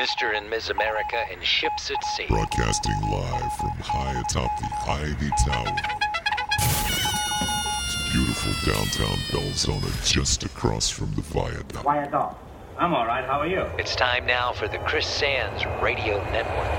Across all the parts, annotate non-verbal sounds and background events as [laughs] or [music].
Mr. and Ms. America in ships at sea. Broadcasting live from high atop the Ivy Tower. It's beautiful downtown Belzoni just across from the viaduct. Quiet off. I'm all right. How are you? It's time now for the Chris Sands Radio Network.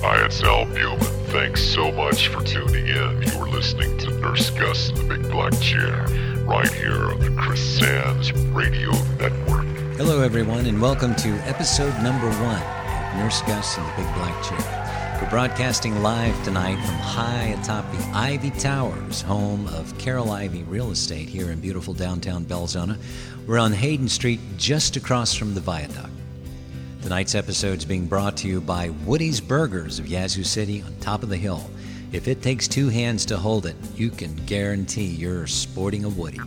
Hi, it's Al Buman. Thanks so much for tuning in. You are listening to Nurse Gus and the Big Black Chair, right here on the Chris Sands Radio Network. Hello, everyone, and welcome to episode number one of Nurse Gus and the Big Black Chair. We're broadcasting live tonight from high atop the Ivy Towers, home of Carol Ivy Real Estate here in beautiful downtown Belzoni. We're on Hayden Street, just across from the viaduct. Tonight's episode is being brought to you by Woody's Burgers of Yazoo City on top of the hill. If it takes two hands to hold it, you can guarantee you're sporting a Woody.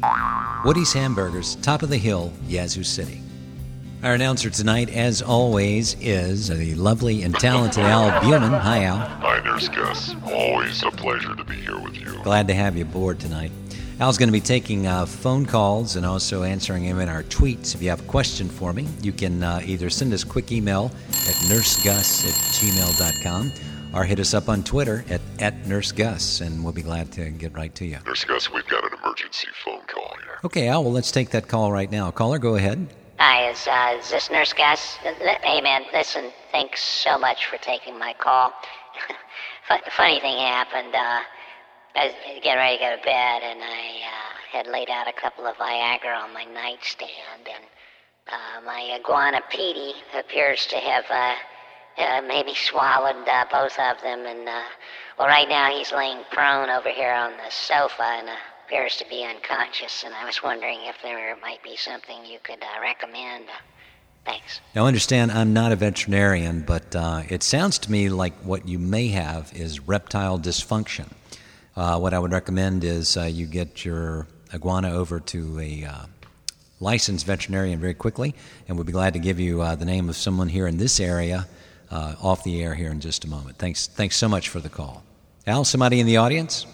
Woody's Hamburgers, top of the hill, Yazoo City. Our announcer tonight, as always, is the lovely and talented Al Buman. Hi, Al. Hi, Nurse Gus. Always a pleasure to be here with you. Glad to have you aboard tonight. Al's going to be taking uh, phone calls and also answering them in our tweets. If you have a question for me, you can uh, either send us a quick email at nursegus at gmail.com or hit us up on Twitter at, at nursegus, and we'll be glad to get right to you. Nurse Gus, we've got an emergency phone call here. Okay, Al, well, let's take that call right now. Caller, go ahead. Hi, is, uh, is this Nurse Gus? Hey, man, listen, thanks so much for taking my call. [laughs] Funny thing happened. Uh, I was getting ready to go to bed, and I uh, had laid out a couple of Viagra on my nightstand, and uh, my iguana Petey appears to have uh, uh, maybe swallowed uh, both of them, and uh, well, right now he's laying prone over here on the sofa and appears to be unconscious. And I was wondering if there might be something you could recommend. Thanks. Now, understand, I'm not a veterinarian, but it sounds to me like what you may have is reptile dysfunction. Uh, what I would recommend is uh, you get your iguana over to a uh, licensed veterinarian very quickly, and we'll be glad to give you uh, the name of someone here in this area uh, off the air here in just a moment. Thanks, thanks so much for the call. Al, somebody in the audience?